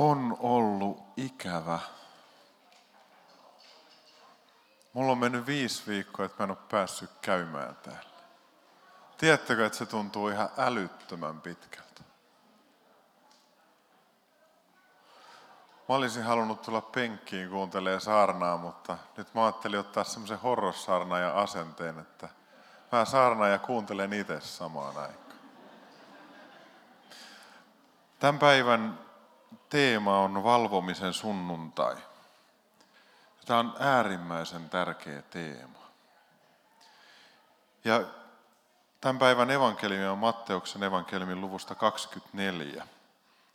On ollut ikävä. Mulla on mennyt viisi viikkoa, että mä en ole päässyt käymään täällä. Tiedättekö, että se tuntuu ihan älyttömän pitkältä? Mä olisin halunnut tulla penkkiin kuuntelemaan saarnaa, mutta nyt mä ajattelin ottaa semmoisen horrossaarnaajan asenteen, että mä saarnaan ja kuuntelen itse samaan aikaan. Tämän päivän teema on valvomisen sunnuntai. Tämä on äärimmäisen tärkeä teema. Ja tämän päivän evankeliumi on Matteuksen evankeliumin luvusta 24,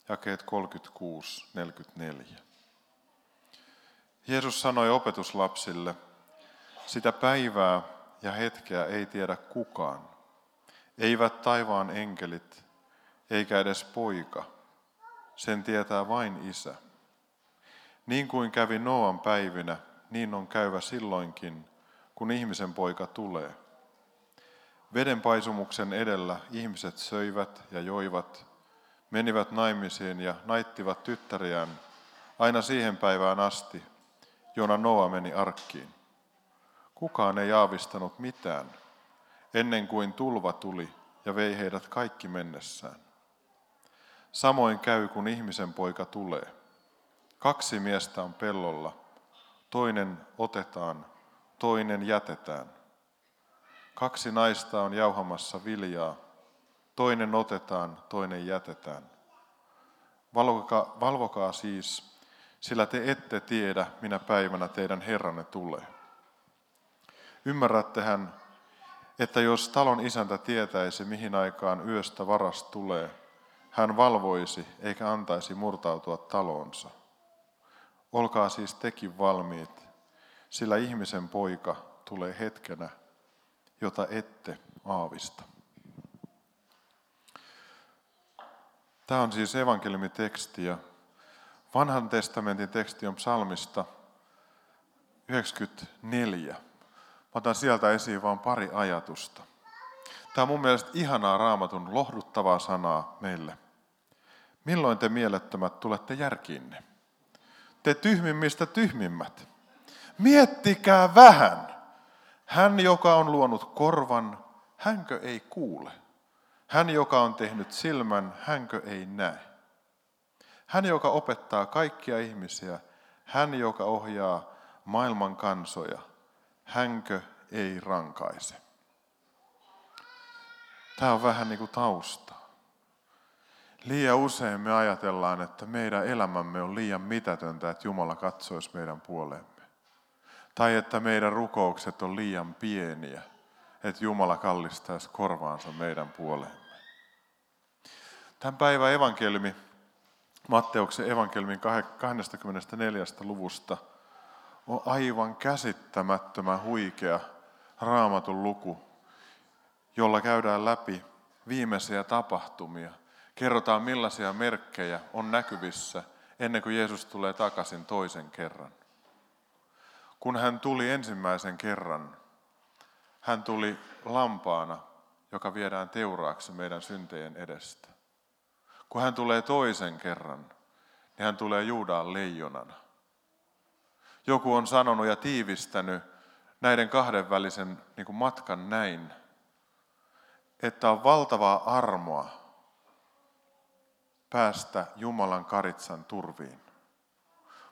jakeet 36-44. Jeesus sanoi opetuslapsille, sitä päivää ja hetkeä ei tiedä kukaan, eivät taivaan enkelit, eikä edes poika, sen tietää vain isä. Niin kuin kävi Noan päivinä, niin on käyvä silloinkin, kun ihmisen poika tulee. Veden paisumuksen edellä ihmiset söivät ja joivat, menivät naimisiin ja naittivat tyttäriään aina siihen päivään asti, jona Noa meni arkkiin. Kukaan ei aavistanut mitään, ennen kuin tulva tuli ja vei heidät kaikki mennessään. Samoin käy, kun ihmisen poika tulee. Kaksi miestä on pellolla, toinen otetaan, toinen jätetään. Kaksi naista on jauhamassa viljaa, toinen otetaan, toinen jätetään. Valvokaa, valvokaa siis, sillä te ette tiedä, minä päivänä teidän Herranne tulee. Ymmärrättehän, että jos talon isäntä tietäisi, mihin aikaan yöstä varas tulee, hän valvoisi eikä antaisi murtautua talonsa. Olkaa siis tekin valmiit, sillä ihmisen poika tulee hetkenä, jota ette aavista. Tämä on siis evankeliumiteksti ja vanhan testamentin teksti on psalmista 94. Mä otan sieltä esiin vain pari ajatusta. Tämä on mun mielestä ihanaa raamatun lohduttavaa sanaa meille. Milloin te mielettömät tulette järkiinne? Te tyhmimmistä tyhmimmät. Miettikää vähän. Hän, joka on luonut korvan, hänkö ei kuule? Hän, joka on tehnyt silmän, hänkö ei näe? Hän, joka opettaa kaikkia ihmisiä, hän, joka ohjaa maailman kansoja, hänkö ei rankaise? Tämä on vähän niin kuin tausta. Liian usein me ajatellaan, että meidän elämämme on liian mitätöntä, että Jumala katsoisi meidän puolemme. Tai että meidän rukoukset on liian pieniä, että Jumala kallistaisi korvaansa meidän puolemme. Tämän päivän evankeliumi, Matteuksen evankeliumin 24. luvusta, on aivan käsittämättömän huikea raamatun luku, jolla käydään läpi viimeisiä tapahtumia – Kerrotaan millaisia merkkejä on näkyvissä ennen kuin Jeesus tulee takaisin toisen kerran. Kun hän tuli ensimmäisen kerran, hän tuli lampaana, joka viedään teuraaksi meidän syntejen edestä. Kun hän tulee toisen kerran, niin hän tulee Juudaan leijonana. Joku on sanonut ja tiivistänyt näiden kahden välisen niin matkan näin, että on valtavaa armoa päästä Jumalan karitsan turviin,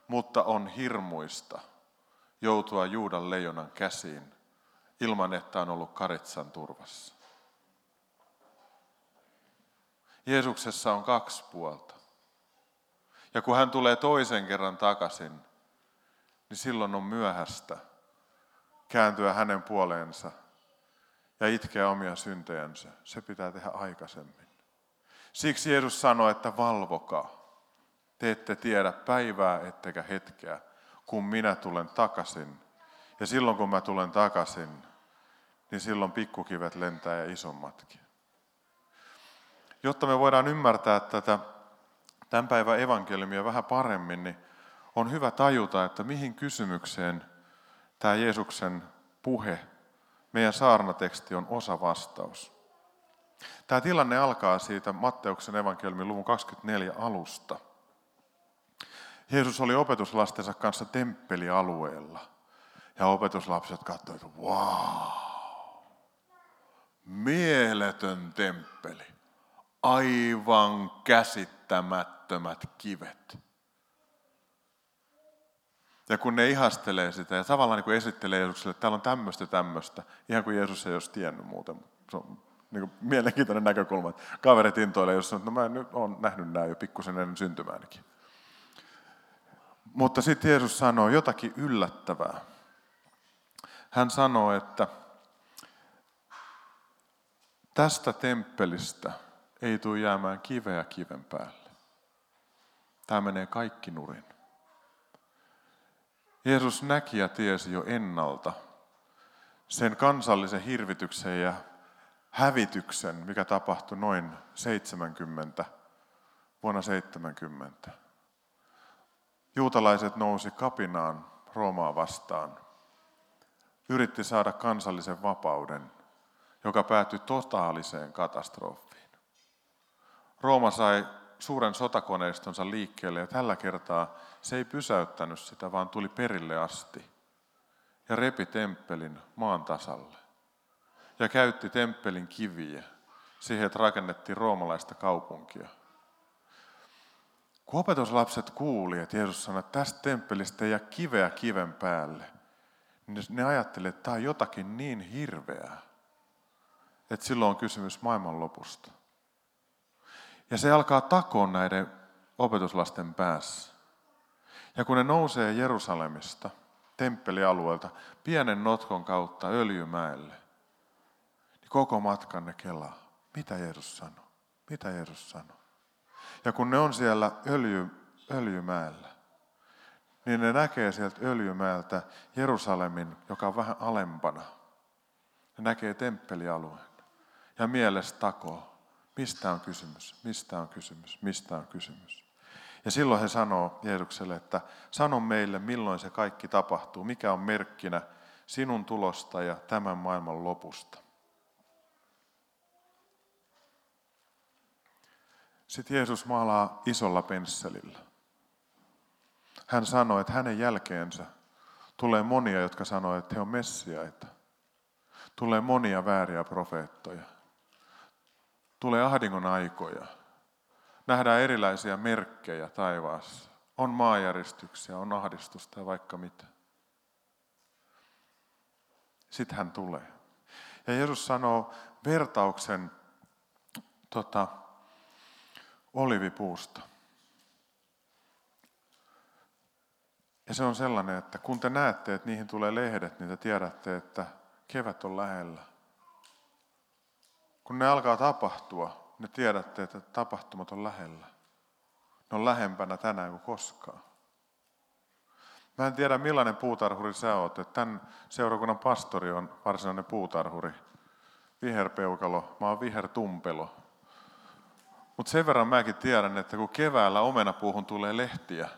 mutta on hirmuista joutua Juudan leijonan käsiin ilman, että on ollut karitsan turvassa. Jeesuksessa on kaksi puolta. Ja kun hän tulee toisen kerran takaisin, niin silloin on myöhäistä kääntyä hänen puoleensa ja itkeä omia syntejänsä. Se pitää tehdä aikaisemmin. Siksi Jeesus sanoi, että valvokaa. Te ette tiedä päivää ettekä hetkeä, kun minä tulen takaisin. Ja silloin kun mä tulen takaisin, niin silloin pikkukivet lentää ja isommatkin. Jotta me voidaan ymmärtää tätä tämän päivän evankeliumia vähän paremmin, niin on hyvä tajuta, että mihin kysymykseen tämä Jeesuksen puhe, meidän saarnateksti on osa vastaus. Tämä tilanne alkaa siitä Matteuksen evankeliumin luvun 24 alusta. Jeesus oli opetuslastensa kanssa temppelialueella. Ja opetuslapset katsoivat, että wow, mieletön temppeli. Aivan käsittämättömät kivet. Ja kun ne ihastelee sitä ja tavallaan niin kuin esittelee Jeesukselle, että täällä on tämmöistä tämmöistä, ihan kuin Jeesus ei olisi tiennyt muuten. Se on niin mielenkiintoinen näkökulma, että kaverit intoilee, jos sanoo, että no mä nyt olen nähnyt nämä jo pikkusen ennen syntymäänikin. Mutta sitten Jeesus sanoo jotakin yllättävää. Hän sanoo, että tästä temppelistä ei tule jäämään kiveä kiven päälle. Tämä menee kaikki nurin. Jeesus näki ja tiesi jo ennalta sen kansallisen hirvityksen ja hävityksen, mikä tapahtui noin 70, vuonna 70. Juutalaiset nousi kapinaan Roomaa vastaan. Yritti saada kansallisen vapauden, joka päättyi totaaliseen katastrofiin. Rooma sai suuren sotakoneistonsa liikkeelle ja tällä kertaa se ei pysäyttänyt sitä, vaan tuli perille asti ja repi temppelin maan tasalle ja käytti temppelin kiviä siihen, että rakennettiin roomalaista kaupunkia. Kun opetuslapset kuuli, että Jeesus sanoi, että tästä temppelistä ei jää kiveä kiven päälle, niin ne ajattelivat, että tämä on jotakin niin hirveää, että silloin on kysymys maailmanlopusta. Ja se alkaa takoon näiden opetuslasten päässä. Ja kun ne nousee Jerusalemista, temppelialueelta, pienen notkon kautta Öljymäelle, koko matkan ne kelaa. Mitä Jeesus sanoi? Mitä Jeesus sanoi? Ja kun ne on siellä öljy, Öljymäellä, niin ne näkee sieltä Öljymäeltä Jerusalemin, joka on vähän alempana. Ne näkee temppelialueen ja mielessä takoo. Mistä on kysymys? Mistä on kysymys? Mistä on kysymys? Ja silloin he sanoo Jeesukselle, että sano meille, milloin se kaikki tapahtuu, mikä on merkkinä sinun tulosta ja tämän maailman lopusta. Sitten Jeesus maalaa isolla pensselillä. Hän sanoi, että hänen jälkeensä tulee monia, jotka sanoo, että he on messiaita. Tulee monia vääriä profeettoja. Tulee ahdingon aikoja. Nähdään erilaisia merkkejä taivaassa. On maajäristyksiä, on ahdistusta ja vaikka mitä. Sitten hän tulee. Ja Jeesus sanoo vertauksen tota, olivipuusta. Ja se on sellainen, että kun te näette, että niihin tulee lehdet, niin te tiedätte, että kevät on lähellä. Kun ne alkaa tapahtua, ne tiedätte, että tapahtumat on lähellä. Ne on lähempänä tänään kuin koskaan. Mä en tiedä millainen puutarhuri sä oot, että tämän seurakunnan pastori on varsinainen puutarhuri. Viherpeukalo, mä oon vihertumpelo. Mutta sen verran mäkin tiedän, että kun keväällä omenapuuhun tulee lehtiä,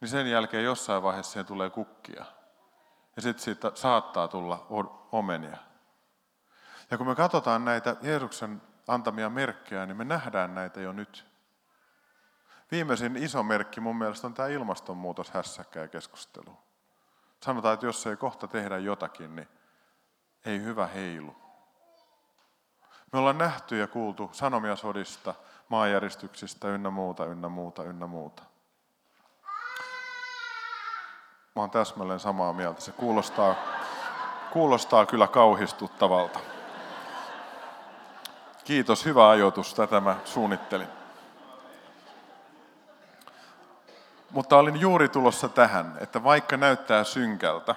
niin sen jälkeen jossain vaiheessa siihen tulee kukkia. Ja sitten siitä saattaa tulla omenia. Ja kun me katsotaan näitä Jeesuksen antamia merkkejä, niin me nähdään näitä jo nyt. Viimeisin iso merkki mun mielestä on tämä ilmastonmuutos hässäkkä ja keskustelu. Sanotaan, että jos ei kohta tehdä jotakin, niin ei hyvä heilu. Me ollaan nähty ja kuultu sanomia sodista, maanjäristyksistä ynnä muuta, ynnä muuta, ynnä muuta. Mä oon täsmälleen samaa mieltä. Se kuulostaa, kuulostaa kyllä kauhistuttavalta. Kiitos, hyvä ajoitus. Tätä mä suunnittelin. Mutta olin juuri tulossa tähän, että vaikka näyttää synkältä,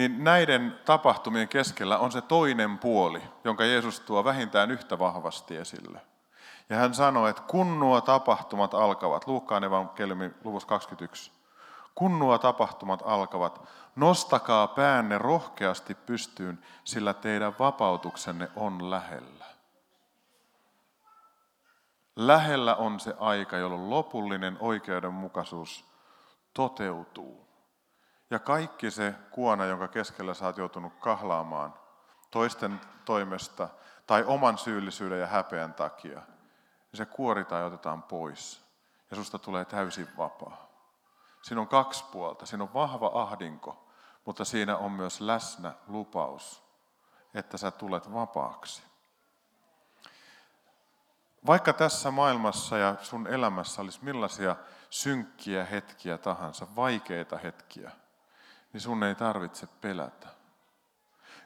niin näiden tapahtumien keskellä on se toinen puoli, jonka Jeesus tuo vähintään yhtä vahvasti esille. Ja hän sanoi, että kun nuo tapahtumat alkavat, Luukkaan evankeliumi luvussa 21, kun nuo tapahtumat alkavat, nostakaa päänne rohkeasti pystyyn, sillä teidän vapautuksenne on lähellä. Lähellä on se aika, jolloin lopullinen oikeudenmukaisuus toteutuu. Ja kaikki se kuona, jonka keskellä sä oot joutunut kahlaamaan toisten toimesta tai oman syyllisyyden ja häpeän takia, niin se kuoritaan ja otetaan pois. Ja susta tulee täysin vapaa. Siinä on kaksi puolta. Siinä on vahva ahdinko, mutta siinä on myös läsnä lupaus, että sä tulet vapaaksi. Vaikka tässä maailmassa ja sun elämässä olisi millaisia synkkiä hetkiä tahansa, vaikeita hetkiä, niin sun ei tarvitse pelätä.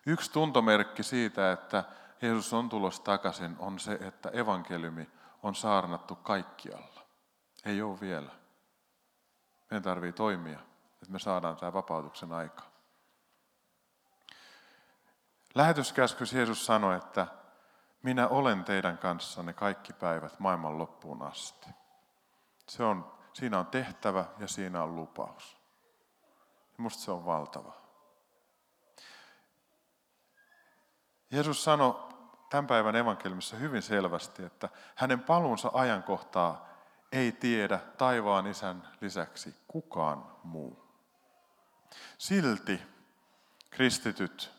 Yksi tuntomerkki siitä, että Jeesus on tulossa takaisin, on se, että evankeliumi on saarnattu kaikkialla. Ei ole vielä. Meidän tarvii toimia, että me saadaan tämä vapautuksen aika. Lähetyskäskys Jeesus sanoi, että minä olen teidän kanssanne kaikki päivät maailman loppuun asti. Se on, siinä on tehtävä ja siinä on lupaus. Minusta se on valtava. Jeesus sanoi tämän päivän evankeliumissa hyvin selvästi, että hänen paluunsa ajankohtaa ei tiedä taivaan isän lisäksi kukaan muu. Silti kristityt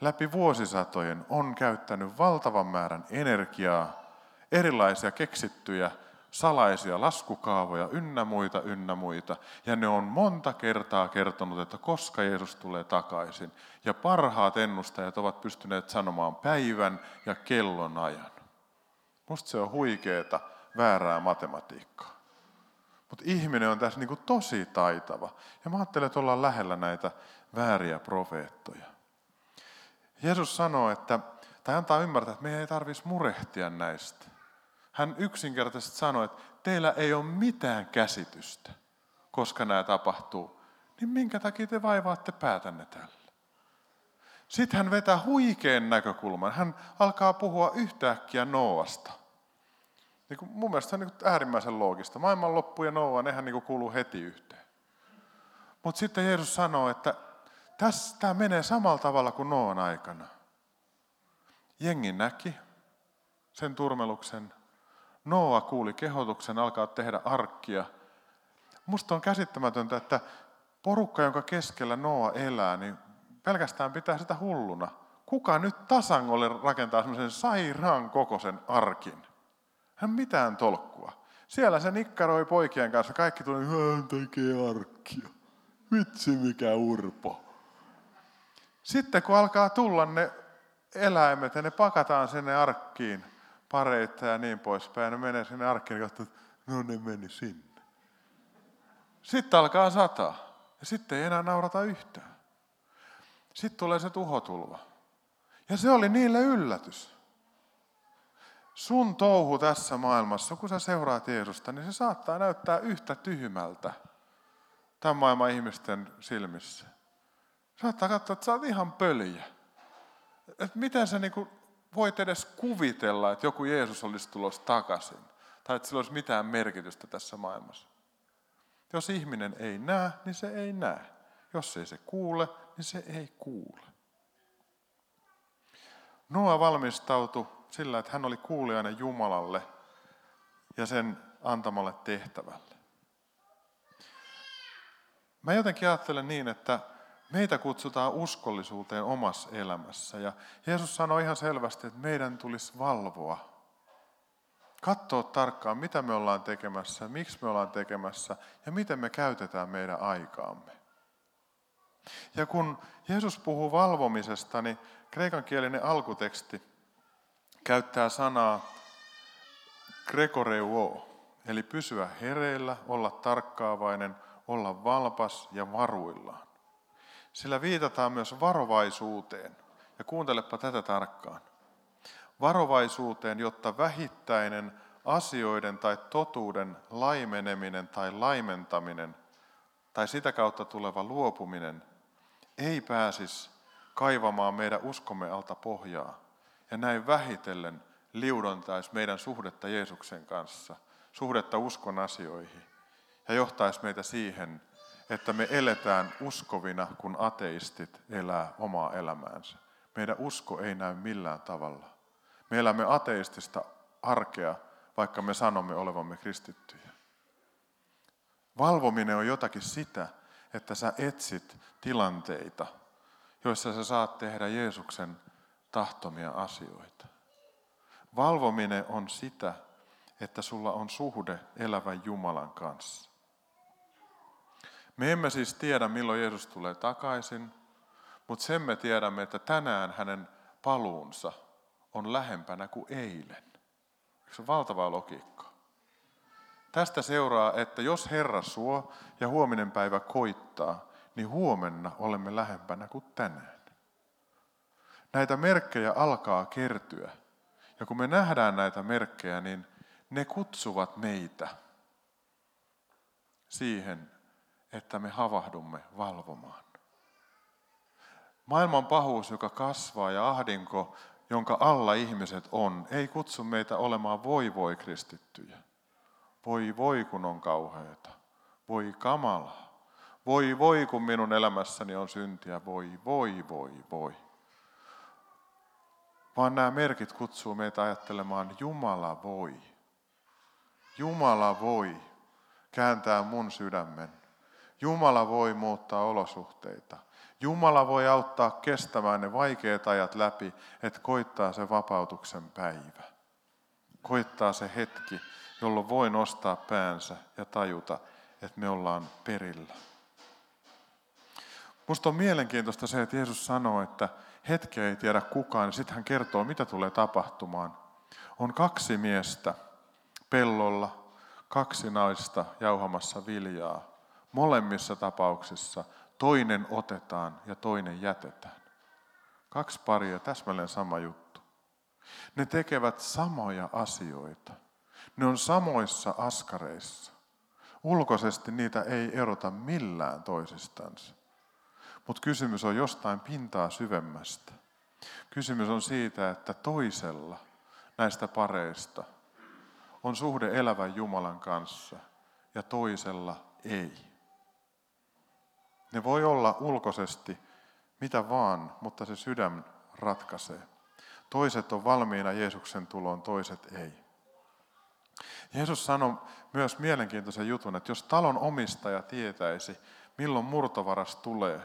läpi vuosisatojen on käyttänyt valtavan määrän energiaa, erilaisia keksittyjä salaisia laskukaavoja ynnä muita, ynnä muita. Ja ne on monta kertaa kertonut, että koska Jeesus tulee takaisin. Ja parhaat ennustajat ovat pystyneet sanomaan päivän ja kellon ajan. Musta se on huikeeta, väärää matematiikkaa. Mutta ihminen on tässä niinku tosi taitava. Ja mä ajattelen, että ollaan lähellä näitä vääriä profeettoja. Jeesus sanoo, että, tai antaa ymmärtää, että meidän ei tarvitsisi murehtia näistä. Hän yksinkertaisesti sanoi, että teillä ei ole mitään käsitystä, koska nämä tapahtuu. Niin minkä takia te vaivaatte päätänne tällä? Sitten hän vetää huikean näkökulman. Hän alkaa puhua yhtäkkiä Noasta. Niin kuin mun mielestä se on niin äärimmäisen loogista. Maailmanloppu ja Noa, nehän niin kuuluu heti yhteen. Mutta sitten Jeesus sanoo, että tämä menee samalla tavalla kuin Noan aikana. Jengi näki sen turmeluksen, Noa kuuli kehotuksen alkaa tehdä arkkia. Musta on käsittämätöntä, että porukka, jonka keskellä Noa elää, niin pelkästään pitää sitä hulluna. Kuka nyt tasangolle rakentaa semmoisen sairaan kokoisen arkin? Hän mitään tolkkua. Siellä se nikkaroi poikien kanssa. Kaikki tuli, hän tekee arkkia. Vitsi mikä urpo. Sitten kun alkaa tulla ne eläimet ja ne pakataan sinne arkkiin, pareita ja niin poispäin. Ne menee sinne arkkiin ja katsoo, no ne meni sinne. Sitten alkaa sataa. Ja sitten ei enää naurata yhtään. Sitten tulee se tuhotulva. Ja se oli niille yllätys. Sun touhu tässä maailmassa, kun sä seuraat Jeesusta, niin se saattaa näyttää yhtä tyhmältä tämän maailman ihmisten silmissä. Saattaa katsoa, että sä oot ihan pöliä. Että miten sä niin voit edes kuvitella, että joku Jeesus olisi tulossa takaisin. Tai että sillä olisi mitään merkitystä tässä maailmassa. Jos ihminen ei näe, niin se ei näe. Jos ei se kuule, niin se ei kuule. Noa valmistautui sillä, että hän oli kuulijainen Jumalalle ja sen antamalle tehtävälle. Mä jotenkin ajattelen niin, että Meitä kutsutaan uskollisuuteen omassa elämässä. Ja Jeesus sanoi ihan selvästi, että meidän tulisi valvoa. Katsoa tarkkaan, mitä me ollaan tekemässä, miksi me ollaan tekemässä ja miten me käytetään meidän aikaamme. Ja kun Jeesus puhuu valvomisesta, niin kreikankielinen alkuteksti käyttää sanaa grekoreuo, eli pysyä hereillä, olla tarkkaavainen, olla valpas ja varuillaan. Sillä viitataan myös varovaisuuteen. Ja kuuntelepa tätä tarkkaan. Varovaisuuteen, jotta vähittäinen asioiden tai totuuden laimeneminen tai laimentaminen tai sitä kautta tuleva luopuminen ei pääsisi kaivamaan meidän uskomme alta pohjaa ja näin vähitellen liudontaisi meidän suhdetta Jeesuksen kanssa, suhdetta uskon asioihin ja johtaisi meitä siihen, että me eletään uskovina, kun ateistit elää omaa elämäänsä. Meidän usko ei näy millään tavalla. Me elämme ateistista arkea, vaikka me sanomme olevamme kristittyjä. Valvominen on jotakin sitä, että sä etsit tilanteita, joissa sä saat tehdä Jeesuksen tahtomia asioita. Valvominen on sitä, että sulla on suhde elävän Jumalan kanssa. Me emme siis tiedä, milloin Jeesus tulee takaisin, mutta sen me tiedämme, että tänään hänen paluunsa on lähempänä kuin eilen. Se on valtavaa logiikkaa. Tästä seuraa, että jos Herra suo ja huominen päivä koittaa, niin huomenna olemme lähempänä kuin tänään. Näitä merkkejä alkaa kertyä. Ja kun me nähdään näitä merkkejä, niin ne kutsuvat meitä siihen, että me havahdumme valvomaan. Maailman pahuus, joka kasvaa ja ahdinko, jonka alla ihmiset on, ei kutsu meitä olemaan voi voi kristittyjä. Voi voi kun on kauheita. Voi kamala. Voi voi kun minun elämässäni on syntiä. Voi voi voi voi. Vaan nämä merkit kutsuu meitä ajattelemaan Jumala voi. Jumala voi kääntää mun sydämen. Jumala voi muuttaa olosuhteita. Jumala voi auttaa kestämään ne vaikeat ajat läpi, että koittaa se vapautuksen päivä. Koittaa se hetki, jolloin voi nostaa päänsä ja tajuta, että me ollaan perillä. Minusta on mielenkiintoista se, että Jeesus sanoo, että hetkeä ei tiedä kukaan, ja sitten hän kertoo, mitä tulee tapahtumaan. On kaksi miestä pellolla, kaksi naista jauhamassa viljaa. Molemmissa tapauksissa toinen otetaan ja toinen jätetään. Kaksi paria, täsmälleen sama juttu. Ne tekevät samoja asioita. Ne on samoissa askareissa. Ulkoisesti niitä ei erota millään toisistansa. Mutta kysymys on jostain pintaa syvemmästä. Kysymys on siitä, että toisella näistä pareista on suhde elävän Jumalan kanssa ja toisella ei. Ne voi olla ulkoisesti mitä vaan, mutta se sydän ratkaisee. Toiset on valmiina Jeesuksen tuloon, toiset ei. Jeesus sanoi myös mielenkiintoisen jutun, että jos talon omistaja tietäisi, milloin murtovaras tulee,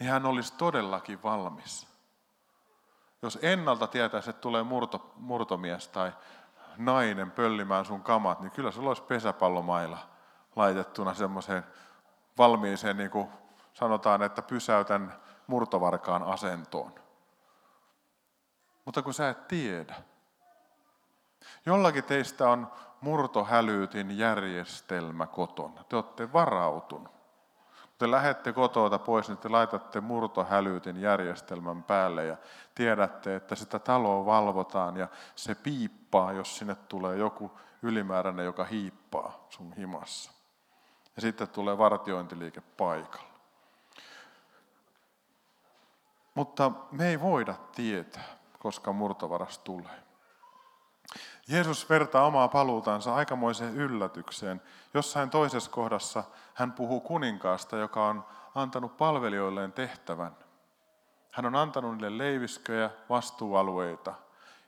niin hän olisi todellakin valmis. Jos ennalta tietäisi, että tulee murto, murtomies tai nainen pöllimään sun kamat, niin kyllä sulla olisi pesäpallomailla laitettuna semmoiseen valmiiseen, niin kuin sanotaan, että pysäytän murtovarkaan asentoon. Mutta kun sä et tiedä, jollakin teistä on murtohälyytin järjestelmä kotona. Te olette varautunut. Kun te lähdette kotoa pois, niin te laitatte murtohälyytin järjestelmän päälle ja tiedätte, että sitä taloa valvotaan ja se piippaa, jos sinne tulee joku ylimääräinen, joka hiippaa sun himassa. Ja sitten tulee vartiointiliike paikalla. Mutta me ei voida tietää, koska murtovaras tulee. Jeesus vertaa omaa paluutansa aikamoiseen yllätykseen. Jossain toisessa kohdassa hän puhuu kuninkaasta, joka on antanut palvelijoilleen tehtävän. Hän on antanut niille leivisköjä, vastuualueita.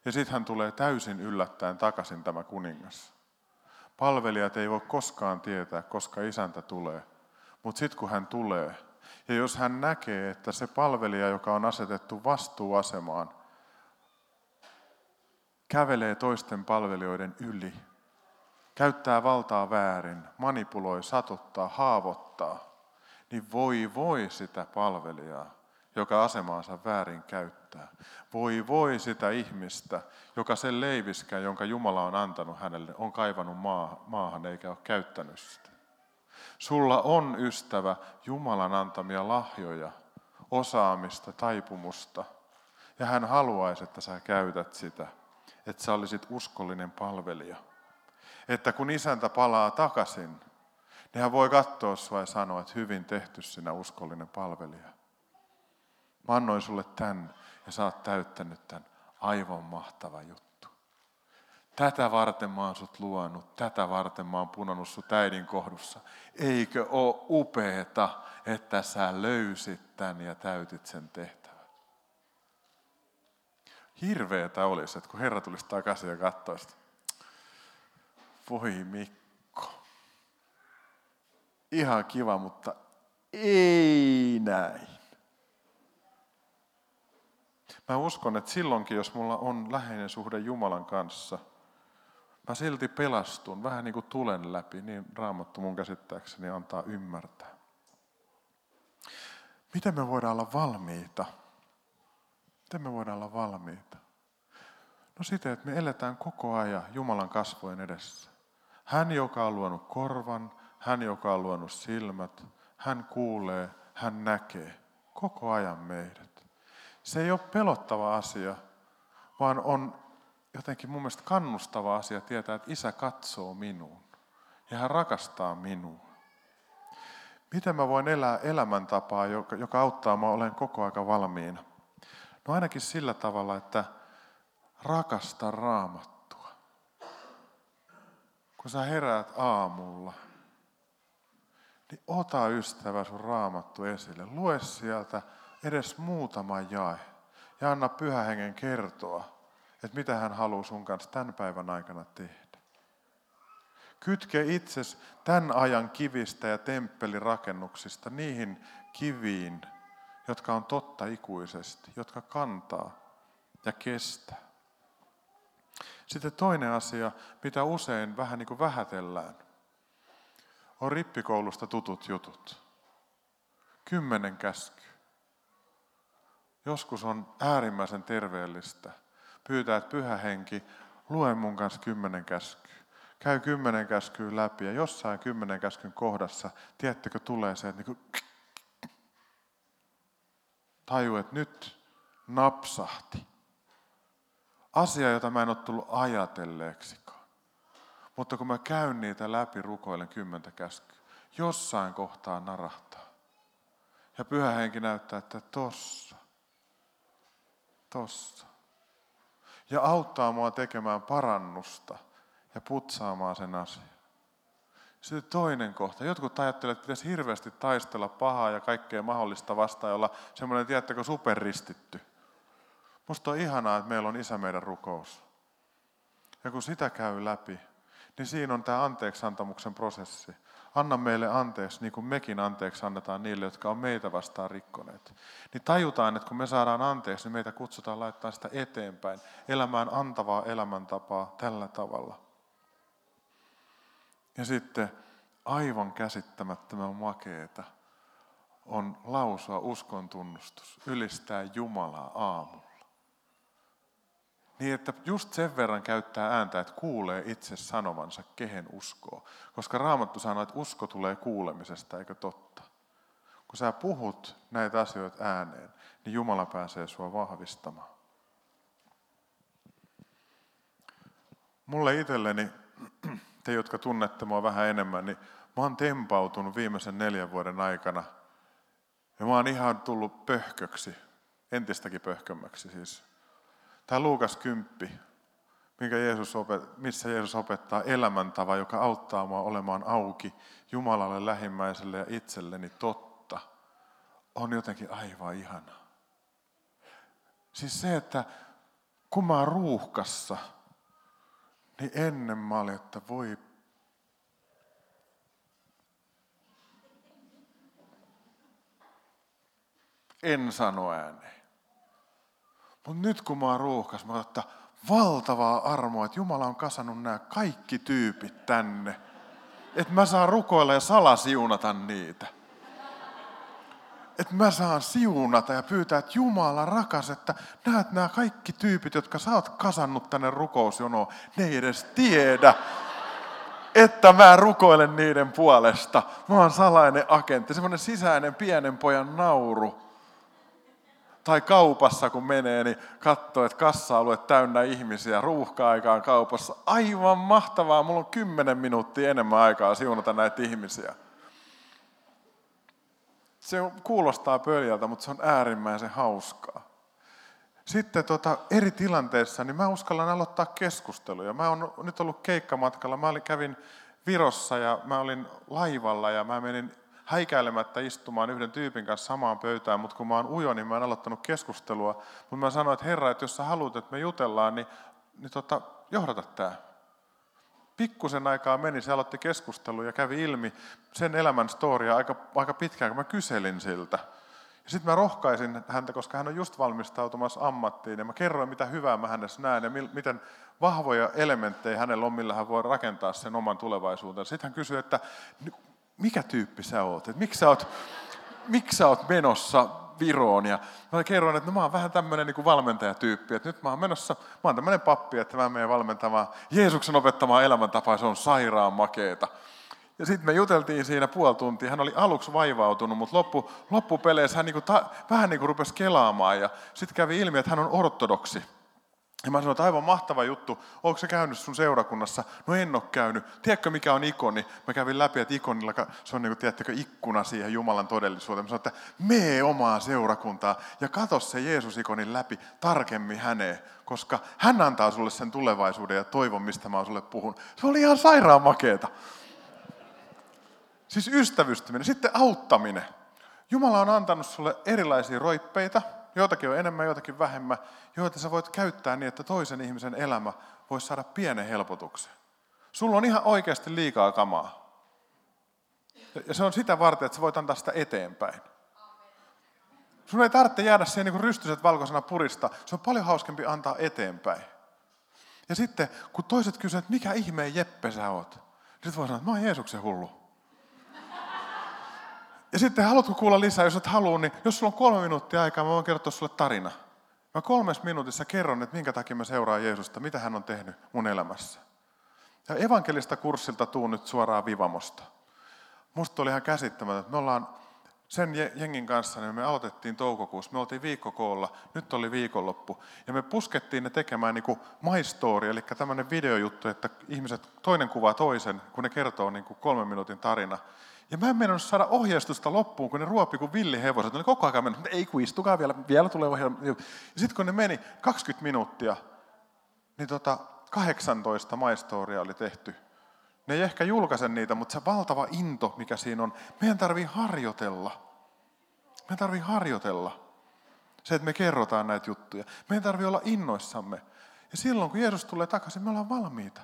Ja sitten hän tulee täysin yllättäen takaisin tämä kuningas. Palvelijat ei voi koskaan tietää, koska isäntä tulee. Mutta sitten kun hän tulee, ja jos hän näkee, että se palvelija, joka on asetettu vastuuasemaan, kävelee toisten palvelijoiden yli, käyttää valtaa väärin, manipuloi, satuttaa, haavoittaa, niin voi voi sitä palvelijaa, joka asemaansa väärin käyttää. Voi voi sitä ihmistä, joka sen leiviskään, jonka Jumala on antanut hänelle, on kaivannut maahan eikä ole käyttänyt sitä. Sulla on ystävä Jumalan antamia lahjoja, osaamista, taipumusta, ja hän haluaisi, että sä käytät sitä – että sä olisit uskollinen palvelija. Että kun isäntä palaa takaisin, niin hän voi katsoa sua ja sanoa, että hyvin tehty sinä uskollinen palvelija. Mä annoin sulle tämän ja sä oot täyttänyt tämän. Aivan mahtava juttu. Tätä varten mä oon sut luonut, tätä varten mä oon punonut sut äidin kohdussa. Eikö ole upeeta, että sä löysit tämän ja täytit sen tehtävän? Hirveetä olisi, että kun Herra tulisi takaisin ja katsoisi, voi Mikko, ihan kiva, mutta ei näin. Mä uskon, että silloinkin, jos mulla on läheinen suhde Jumalan kanssa, mä silti pelastun vähän niin kuin tulen läpi, niin raamattu mun käsittääkseni antaa ymmärtää. Miten me voidaan olla valmiita? Miten me voidaan olla valmiita? No siten, että me eletään koko ajan Jumalan kasvojen edessä. Hän, joka on luonut korvan, hän, joka on luonut silmät, hän kuulee, hän näkee koko ajan meidät. Se ei ole pelottava asia, vaan on jotenkin mun mielestä kannustava asia tietää, että isä katsoo minuun ja hän rakastaa minua. Miten mä voin elää elämäntapaa, joka, joka auttaa mua olen koko aika valmiina? No ainakin sillä tavalla, että rakasta raamattua. Kun sä heräät aamulla, niin ota ystävä sun raamattu esille. Lue sieltä edes muutama jae ja anna pyhä hengen kertoa, että mitä hän haluaa sun kanssa tämän päivän aikana tehdä. Kytke itses tämän ajan kivistä ja temppelirakennuksista niihin kiviin, jotka on totta ikuisesti, jotka kantaa ja kestää. Sitten toinen asia, mitä usein vähän niin kuin vähätellään, on rippikoulusta tutut jutut. Kymmenen käsky. Joskus on äärimmäisen terveellistä pyytää, että pyhä henki, lue mun kanssa kymmenen käskyä käy kymmenen käskyä läpi ja jossain kymmenen käskyn kohdassa, tiedättekö, tulee se, että niin taju, että nyt napsahti. Asia, jota mä en ole tullut ajatelleeksikaan. Mutta kun mä käyn niitä läpi rukoilen kymmentä käskyä, jossain kohtaa narahtaa. Ja pyhä henki näyttää, että tossa, tossa. Ja auttaa mua tekemään parannusta – ja putsaamaan sen asian. Sitten toinen kohta. Jotkut ajattelevat, että pitäisi hirveästi taistella pahaa ja kaikkea mahdollista vastaan, olla semmoinen, tiedättekö, superristitty. Musta on ihanaa, että meillä on isä meidän rukous. Ja kun sitä käy läpi, niin siinä on tämä anteeksantamuksen prosessi. Anna meille anteeksi, niin kuin mekin anteeksi annetaan niille, jotka on meitä vastaan rikkoneet. Niin tajutaan, että kun me saadaan anteeksi, niin meitä kutsutaan laittaa sitä eteenpäin, elämään antavaa elämäntapaa tällä tavalla. Ja sitten aivan käsittämättömän makeeta on lausua uskon tunnustus, ylistää Jumalaa aamulla. Niin, että just sen verran käyttää ääntä, että kuulee itse sanovansa, kehen uskoo. Koska Raamattu sanoo, että usko tulee kuulemisesta, eikö totta? Kun sä puhut näitä asioita ääneen, niin Jumala pääsee sua vahvistamaan. Mulle itselleni te, jotka tunnette mua vähän enemmän, niin mä oon tempautunut viimeisen neljän vuoden aikana. Ja mä oon ihan tullut pöhköksi, entistäkin pöhkömmäksi siis. Tämä Luukas 10, minkä Jeesus opet, missä Jeesus opettaa elämäntava, joka auttaa mua olemaan auki Jumalalle, lähimmäiselle ja itselleni totta, on jotenkin aivan ihana. Siis se, että kun mä oon ruuhkassa, niin ennen mä olin, että voi en sano ääneen. Mutta nyt kun mä oon ruuhkas, mä että valtavaa armoa, että Jumala on kasannut nämä kaikki tyypit tänne. Että mä saan rukoilla ja salasiunata niitä että mä saan siunata ja pyytää, että Jumala rakas, että näet nämä kaikki tyypit, jotka sä oot kasannut tänne rukousjonoon, ne ei edes tiedä, että mä rukoilen niiden puolesta. Mä oon salainen agentti, semmoinen sisäinen pienen pojan nauru. Tai kaupassa kun menee, niin katsoo, että kassa-alue täynnä ihmisiä ruuhka-aikaan kaupassa. Aivan mahtavaa, mulla on kymmenen minuuttia enemmän aikaa siunata näitä ihmisiä. Se kuulostaa pöljältä, mutta se on äärimmäisen hauskaa. Sitten tota, eri tilanteissa niin mä uskallan aloittaa keskusteluja. Mä oon nyt ollut keikkamatkalla. Mä olin, kävin Virossa ja mä olin laivalla ja mä menin häikäilemättä istumaan yhden tyypin kanssa samaan pöytään, mutta kun mä oon ujo, niin mä en aloittanut keskustelua. Mutta mä sanoin, että herra, että jos sä haluat, että me jutellaan, niin, niin tota, johdata tämä pikkusen aikaa meni, se aloitti keskustelua ja kävi ilmi sen elämän storia aika, aika pitkään, kun mä kyselin siltä. Ja sitten mä rohkaisin häntä, koska hän on just valmistautumassa ammattiin, ja mä kerroin, mitä hyvää mä hänessä näen, ja miten vahvoja elementtejä hänellä on, millä hän voi rakentaa sen oman tulevaisuutensa. Sitten hän kysyi, että mikä tyyppi sä oot? Että miksi sä oot miksi sä oot menossa Viroon? Ja mä kerroin, että no mä oon vähän tämmöinen niin valmentajatyyppi, että nyt mä oon menossa, mä oon tämmöinen pappi, että mä menen valmentamaan Jeesuksen opettamaa elämäntapaa, se on sairaan makeeta. Ja sitten me juteltiin siinä puoli tuntia. Hän oli aluksi vaivautunut, mutta loppu, loppupeleissä hän niinku ta, vähän niin kuin rupesi kelaamaan. Ja sitten kävi ilmi, että hän on ortodoksi. Ja mä sanoin, että aivan mahtava juttu. Onko se käynyt sun seurakunnassa? No en ole käynyt. Tiedätkö mikä on ikoni? Mä kävin läpi, että ikonilla se on niin kuin, tiedättekö, ikkuna siihen Jumalan todellisuuteen. Mä sanoin, että mee omaa seurakuntaa ja katso se Jeesus-ikonin läpi tarkemmin häneen. Koska hän antaa sulle sen tulevaisuuden ja toivon, mistä mä sulle puhun. Se oli ihan sairaan makeeta. Siis ystävystyminen. Sitten auttaminen. Jumala on antanut sulle erilaisia roippeita, joitakin on enemmän, joitakin vähemmän, joita sä voit käyttää niin, että toisen ihmisen elämä voisi saada pienen helpotuksen. Sulla on ihan oikeasti liikaa kamaa. Ja se on sitä varten, että sä voit antaa sitä eteenpäin. Sun ei tarvitse jäädä siihen niin rystyset valkoisena purista. Se on paljon hauskempi antaa eteenpäin. Ja sitten, kun toiset kysyvät, että mikä ihmeen Jeppe sä oot? Niin sitten voi sanoa, että mä oon Jeesuksen hullu. Ja sitten haluatko kuulla lisää, jos et halua, niin jos sulla on kolme minuuttia aikaa, mä voin kertoa sulle tarina. Mä kolmes minuutissa kerron, että minkä takia mä seuraan Jeesusta, mitä hän on tehnyt mun elämässä. Ja evankelista kurssilta tuun nyt suoraan Vivamosta. Musta oli ihan käsittämätöntä. Me ollaan sen jengin kanssa, niin me aloitettiin toukokuussa. Me oltiin viikkokoolla, nyt oli viikonloppu. Ja me puskettiin ne tekemään niin kuin eli tämmöinen videojuttu, että ihmiset toinen kuvaa toisen, kun ne kertoo niin kuin kolmen minuutin tarina. Ja mä en mennyt saada ohjeistusta loppuun, kun ne ruopi kuin villihevoset. Ne oli koko ajan mennyt, ei kun istukaa vielä, vielä tulee ohjelma. Ja sitten kun ne meni 20 minuuttia, niin tota 18 maistoria oli tehty. Ne ei ehkä julkaise niitä, mutta se valtava into, mikä siinä on, meidän tarvii harjoitella. Meidän tarvii harjoitella. Se, että me kerrotaan näitä juttuja. Meidän tarvii olla innoissamme. Ja silloin, kun Jeesus tulee takaisin, me ollaan valmiita.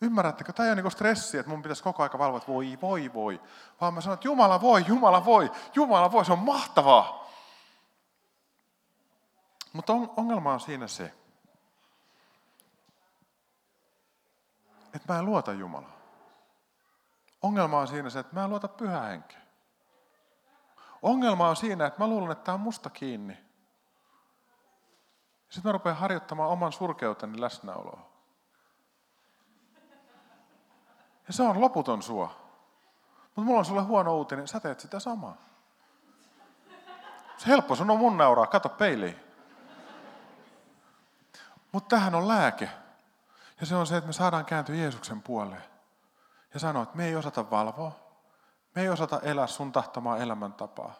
Ymmärrättekö? Tämä ei ole niin stressi, että mun pitäisi koko aika valvoa, että voi, voi, voi. Vaan mä sanon, että Jumala voi, Jumala voi, Jumala voi, se on mahtavaa. Mutta ongelma on siinä se, että mä en luota Jumalaa. Ongelma on siinä se, että mä en luota pyhää henkeä. Ongelma on siinä, että mä luulen, että tämä on musta kiinni. Sitten mä rupean harjoittamaan oman surkeuteni läsnäoloa. Ja se on loputon sua. Mutta mulla on sulle huono uutinen, sä teet sitä samaa. Se helppo sun on mun nauraa, kato peiliin. Mutta tähän on lääke. Ja se on se, että me saadaan kääntyä Jeesuksen puoleen. Ja sanoa, että me ei osata valvoa. Me ei osata elää sun tahtomaa elämäntapaa.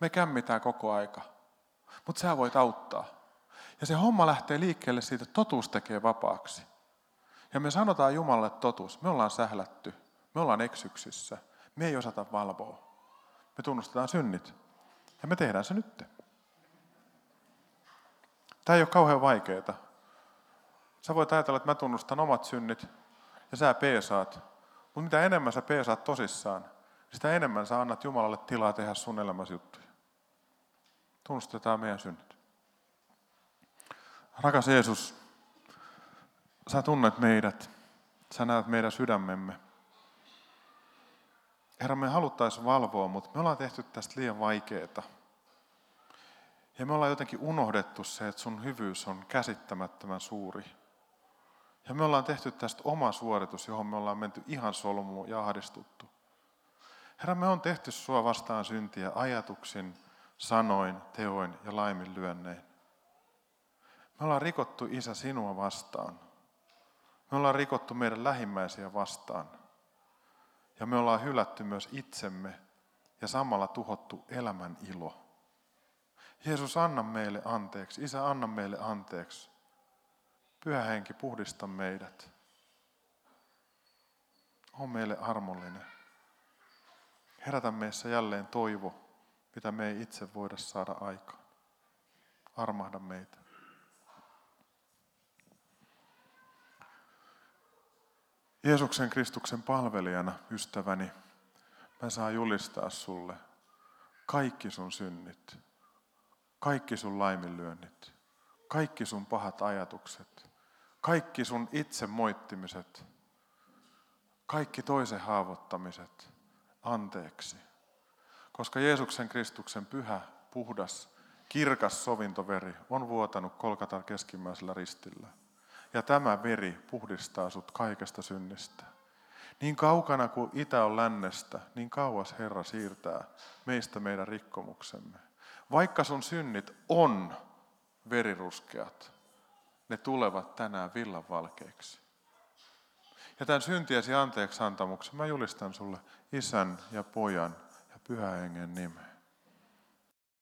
Me kämmitään koko aika. Mutta sä voit auttaa. Ja se homma lähtee liikkeelle siitä, että totuus tekee vapaaksi. Ja me sanotaan Jumalalle totuus. Me ollaan sählätty. Me ollaan eksyksissä. Me ei osata valvoa. Me tunnustetaan synnit. Ja me tehdään se nyt. Tämä ei ole kauhean vaikeaa. Sä voit ajatella, että mä tunnustan omat synnit ja sä peesaat. Mutta mitä enemmän sä peesaat tosissaan, sitä enemmän sä annat Jumalalle tilaa tehdä sun elämäsi juttuja. Tunnustetaan meidän synnit. Rakas Jeesus, Sä tunnet meidät. Sä näet meidän sydämemme. Herra, me haluttaisiin valvoa, mutta me ollaan tehty tästä liian vaikeaa. Ja me ollaan jotenkin unohdettu se, että sun hyvyys on käsittämättömän suuri. Ja me ollaan tehty tästä oma suoritus, johon me ollaan menty ihan solmuun ja ahdistuttu. Herra, me on tehty sua vastaan syntiä ajatuksin, sanoin, teoin ja laiminlyönnein. Me ollaan rikottu, Isä, sinua vastaan. Me ollaan rikottu meidän lähimmäisiä vastaan. Ja me ollaan hylätty myös itsemme ja samalla tuhottu elämän ilo. Jeesus, anna meille anteeksi. Isä, anna meille anteeksi. Pyhä henki, puhdista meidät. On meille armollinen. Herätä meissä jälleen toivo, mitä me ei itse voida saada aikaan. Armahda meitä. Jeesuksen Kristuksen palvelijana, ystäväni, mä saan julistaa sulle kaikki sun synnit, kaikki sun laiminlyönnit, kaikki sun pahat ajatukset, kaikki sun itse moittimiset, kaikki toisen haavoittamiset anteeksi. Koska Jeesuksen Kristuksen pyhä, puhdas, kirkas sovintoveri on vuotanut kolkata keskimmäisellä ristillä. Ja tämä veri puhdistaa sut kaikesta synnistä. Niin kaukana kuin itä on lännestä, niin kauas Herra siirtää meistä meidän rikkomuksemme. Vaikka sun synnit on veriruskeat, ne tulevat tänään villanvalkeiksi. Ja tämän syntiesi anteeksi antamuksen mä julistan sulle isän ja pojan ja pyhän hengen nimen.